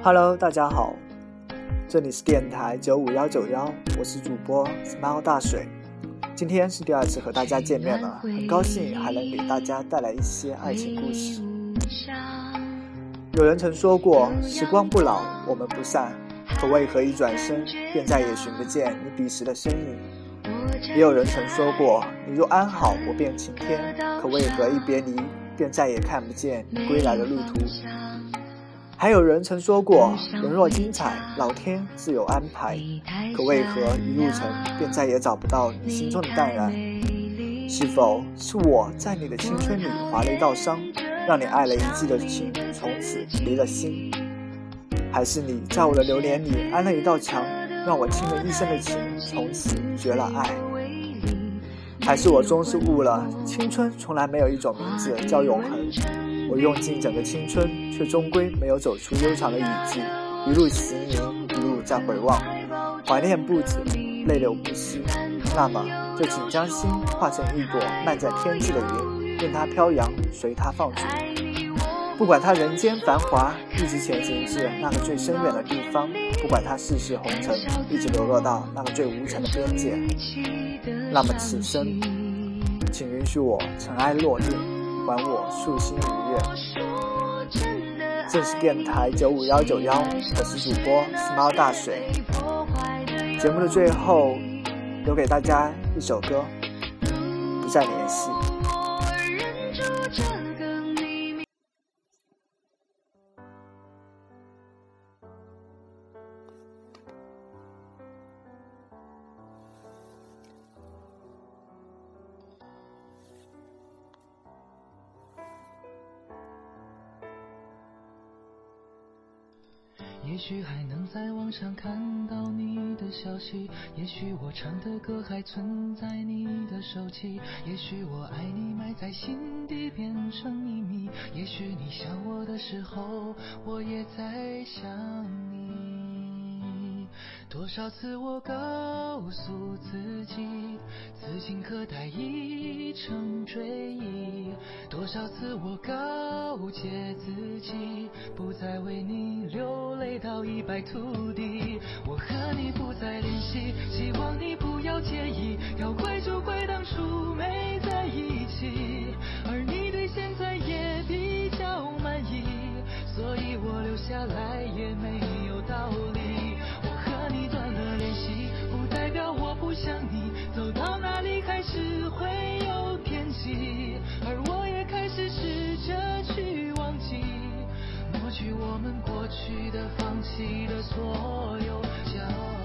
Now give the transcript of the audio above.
Hello，大家好，这里是电台九五幺九幺，我是主播 Smile 大水。今天是第二次和大家见面了，很高兴还能给大家带来一些爱情故事。有人曾说过，时光不老，我们不散，可为何一转身便再也寻不见你彼时的身影？也有人曾说过，你若安好，我便晴天，可为何一别离，便再也看不见你归来的路途？还有人曾说过，人若精彩，老天自有安排。可为何一入城，便再也找不到你心中的淡然？是否是我在你的青春里划了一道伤，让你爱了一季的情从此离了心？还是你在我的流年里安了一道墙，让我倾了一生的情从此绝了爱？还是我终是误了，青春从来没有一种名字叫永恒？我用尽整个青春，却终归没有走出悠长的雨季。一路行吟，一路在回望，怀念不止，泪流不息。那么，就请将心化成一朵漫在天际的云，任它飘扬，随它放逐。不管它人间繁华，一直前行至那个最深远的地方；不管它世事红尘，一直流落到那个最无尘的边界。那么此生，请允许我尘埃落定。还我素心如月。这是电台九五幺九幺，我是主播 smile 大水。节目的最后，留给大家一首歌，不再联系。也许还能在网上看到你的消息，也许我唱的歌还存在你的手机，也许我爱你埋在心底变成秘密，也许你想我的时候，我也在想你。多少次我告诉己，此情可待已成追忆；多少次我告诫自己，不再为你流泪到一败涂地。我和你不再联系，希望你不要介意。要去的放弃的所有交